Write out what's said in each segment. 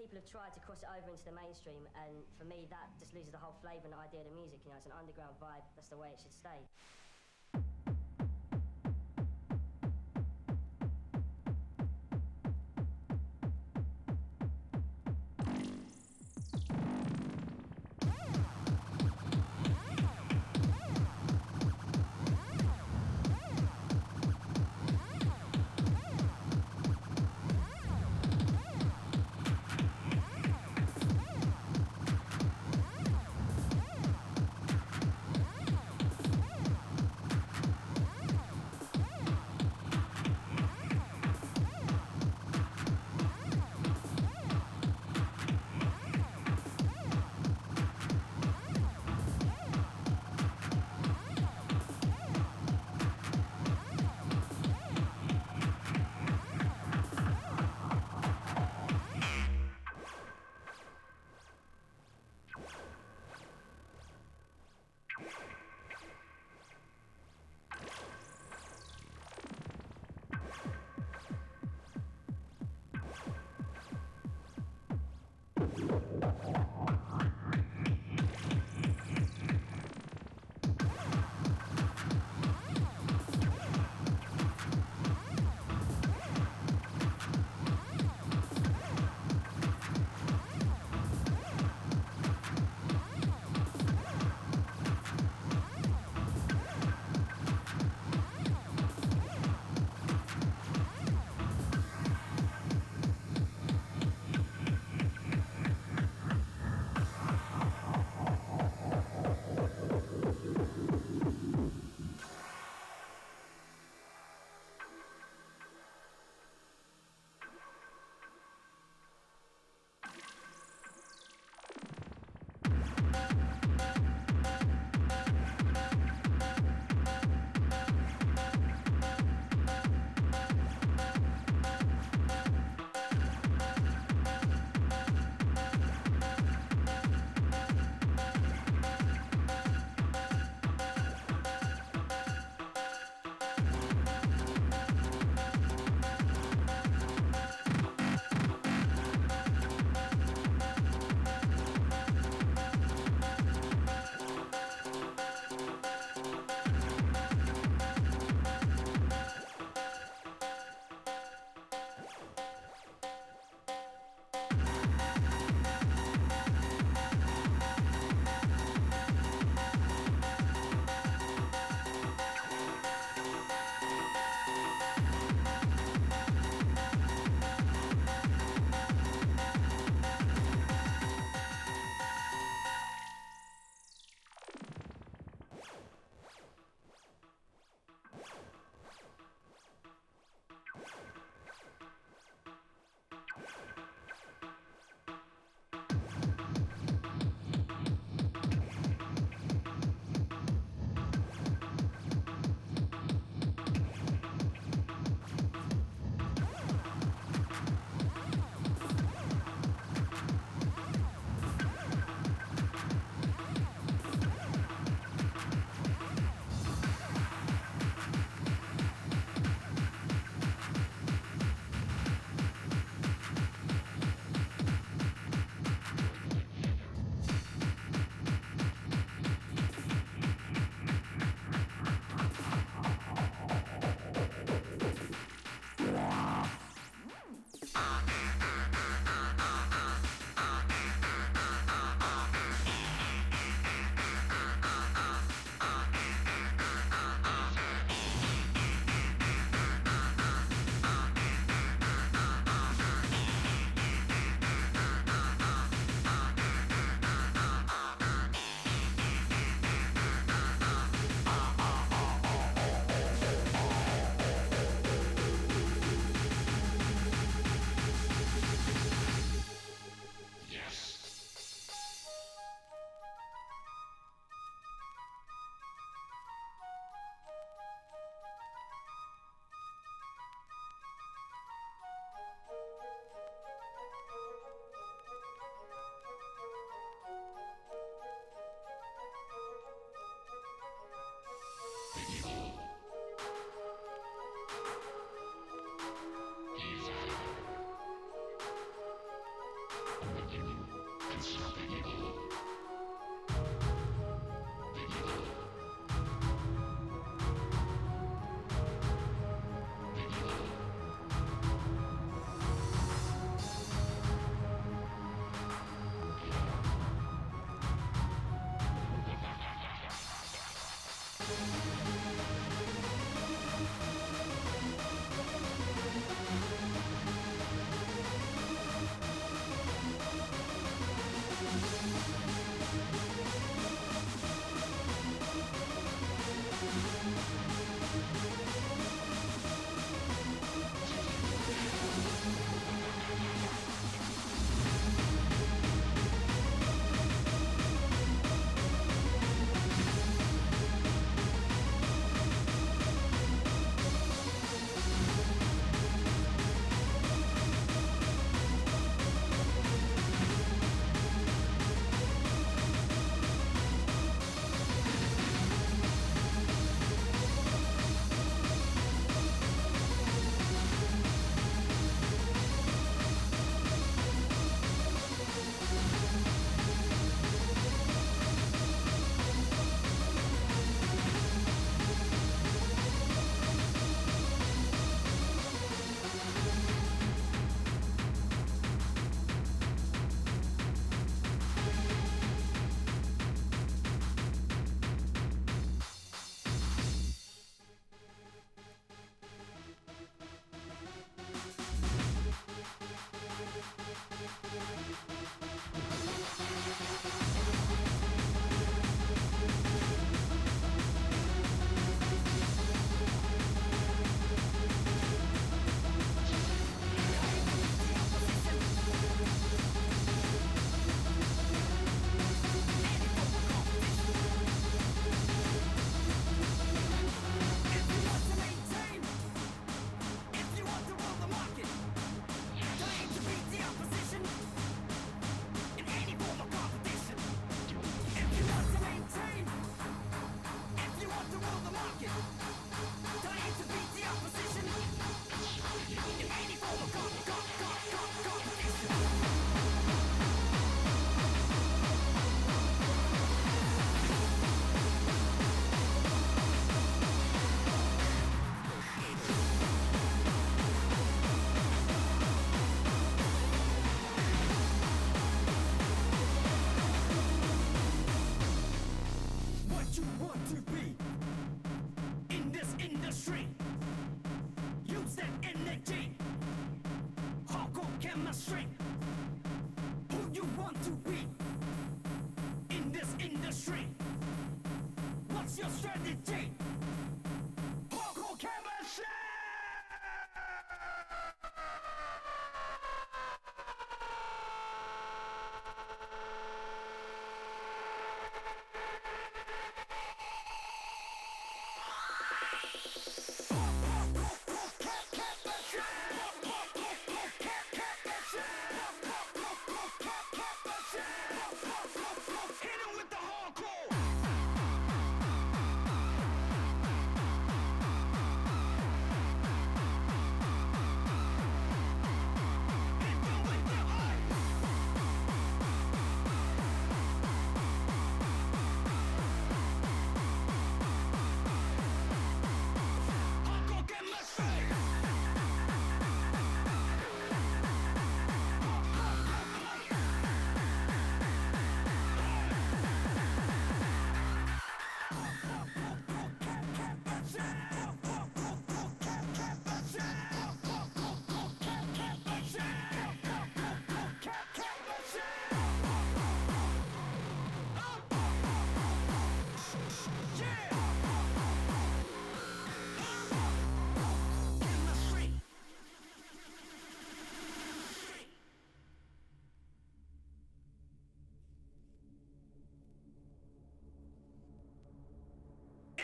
people have tried to cross it over into the mainstream, and for me, that just loses the whole flavour and idea of the music. You know, it's an underground vibe. That's the way it should stay.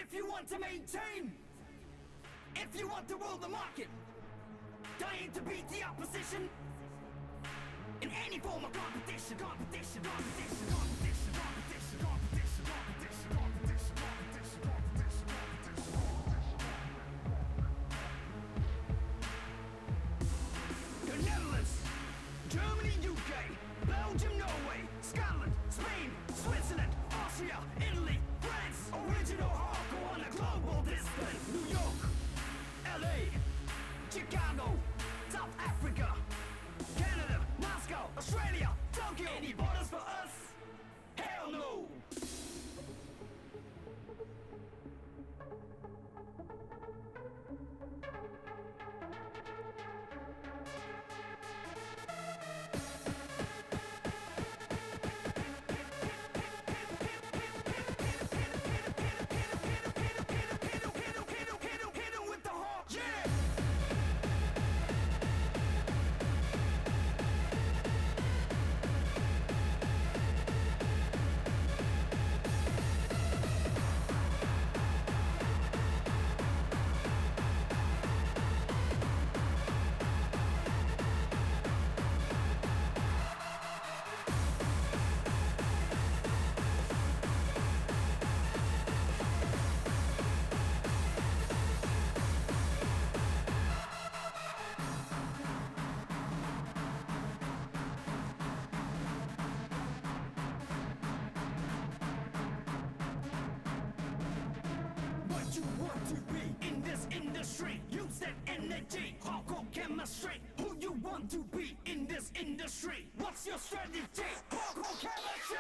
If you want to maintain, if you want to rule the market, dying to beat the opposition in any form of competition, competition, competition, competition, competition, competition, competition, competition, competition, competition, competition. The Netherlands, Germany, UK, Belgium, Norway, Scotland, Spain, Switzerland, Austria, Italy, France, original Chicago, South Africa, Canada, Moscow, Australia, Tokyo. Any borders Who you want to be in this industry? What's your strategy? Chemistry.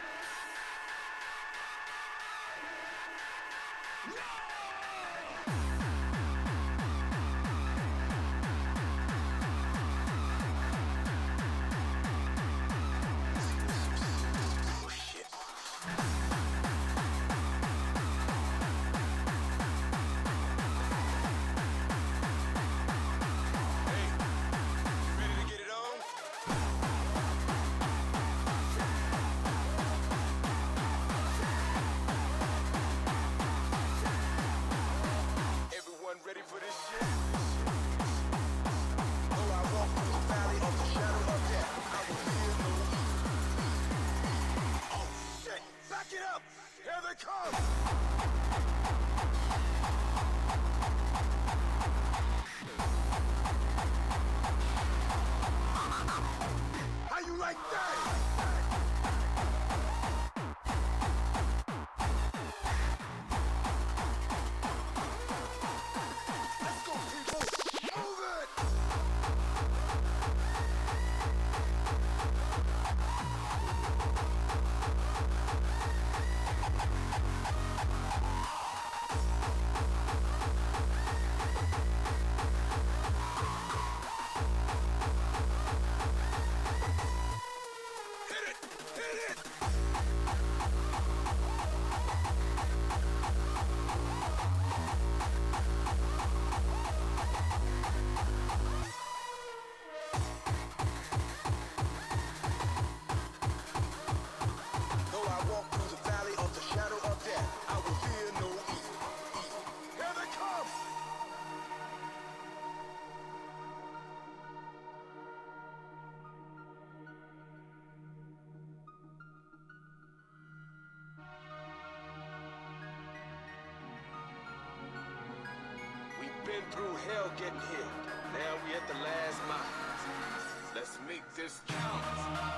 Through hell getting here. Now we at the last mile. Let's make this count.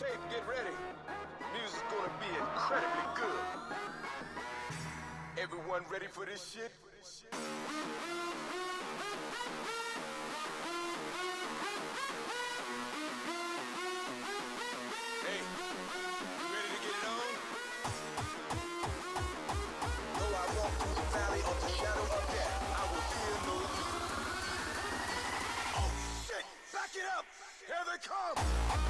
Get ready. Music's gonna be incredibly good. Everyone ready for this shit? Hey, ready to get it on? Though I walk through the valley of the shadow of death, I will no. Oh shit! Back it up! Here they come!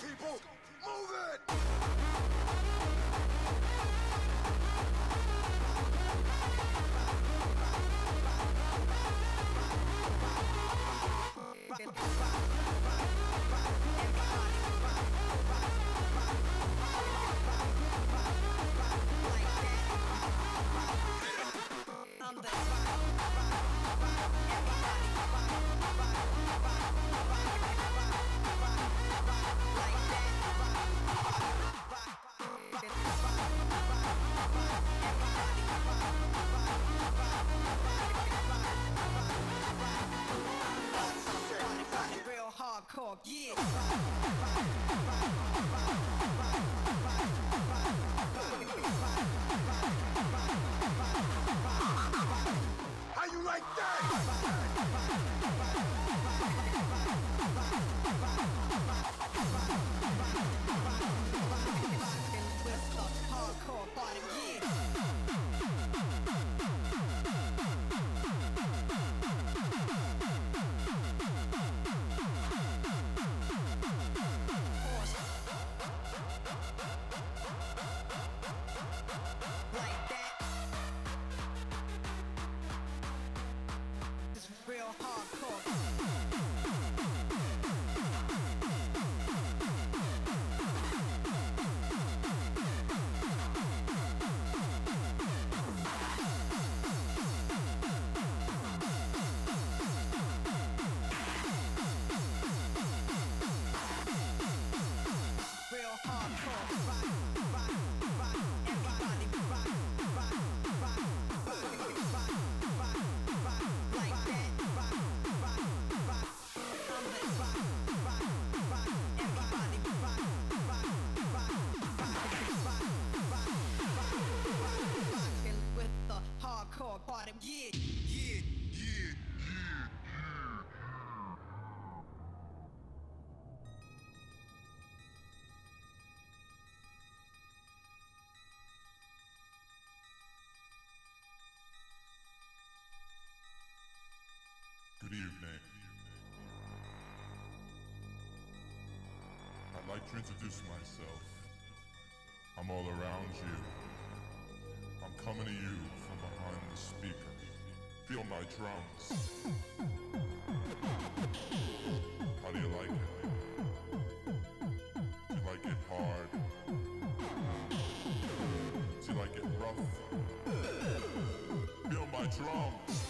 People! Real hardcore. Like to introduce myself. I'm all around you. I'm coming to you from behind the speaker. Feel my drums. How do you like it? Do you like it hard? Do you like it rough? Feel my drums.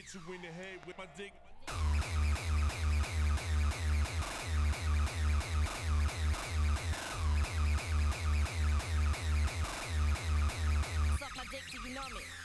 hit you in the head with my dick. Suck my dick till you numb it.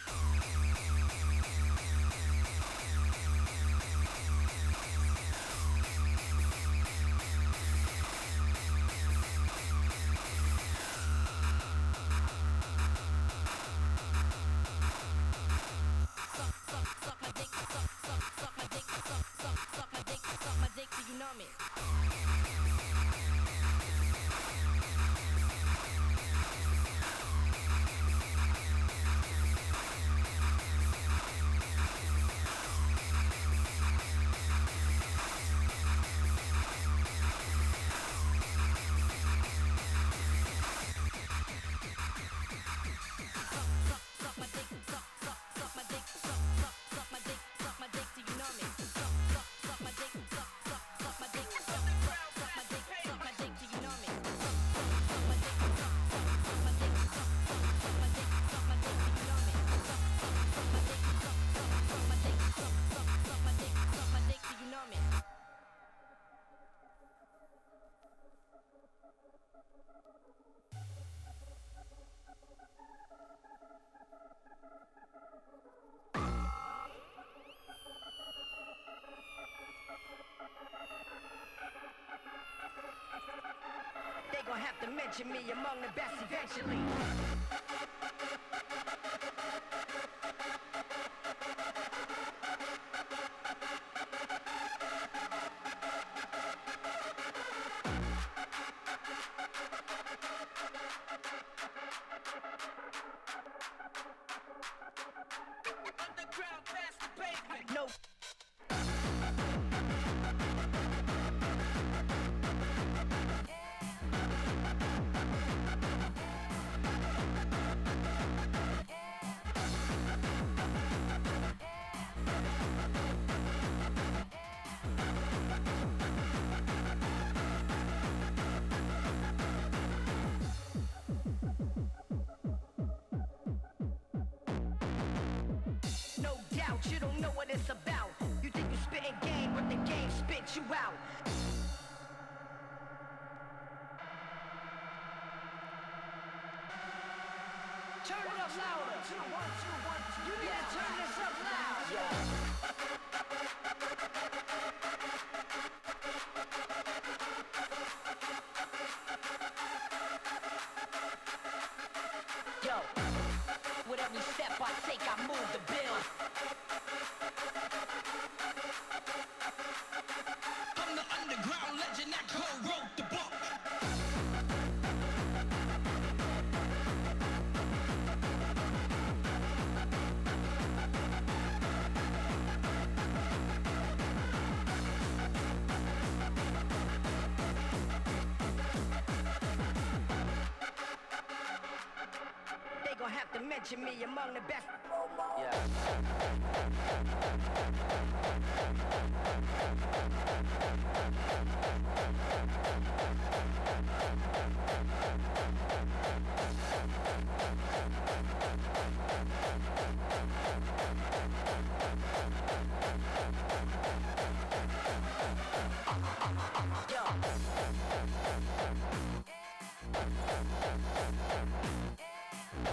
have to mention me among the best eventually. out. You don't know what it's about. You think you spit spitting game, but the game spits you out. Turn it up louder. You Yeah, turn this up loud. Yeah. gonna have to mention me among the best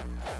Yeah.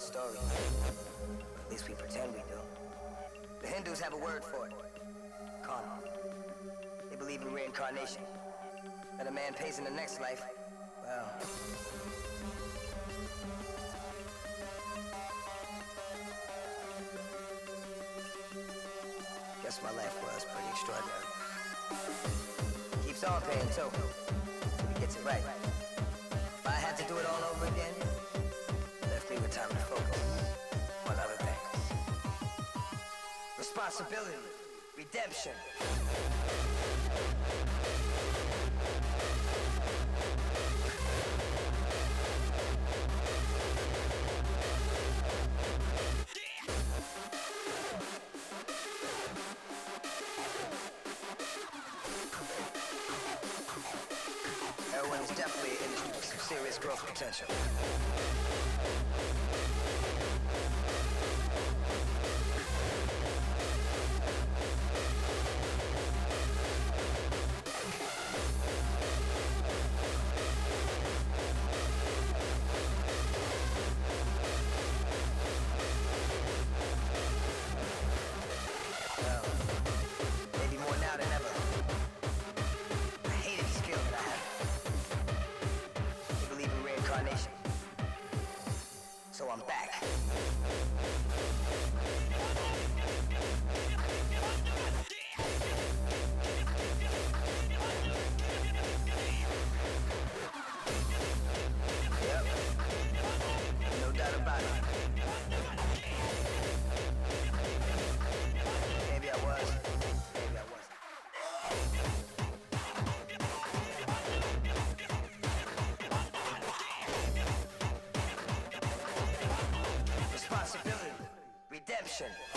The story. At least we pretend we do. The Hindus have a word for it. Karma. They believe in reincarnation. That a man pays in the next life. Well. Guess my life was pretty extraordinary. Keeps on paying too. He gets it right. If I had to do it all over again, time to focus on other things. Responsibility, redemption. Heroin is definitely with some serious growth potential. Redemption.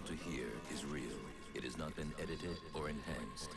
about to hear is real. It has not been edited or enhanced.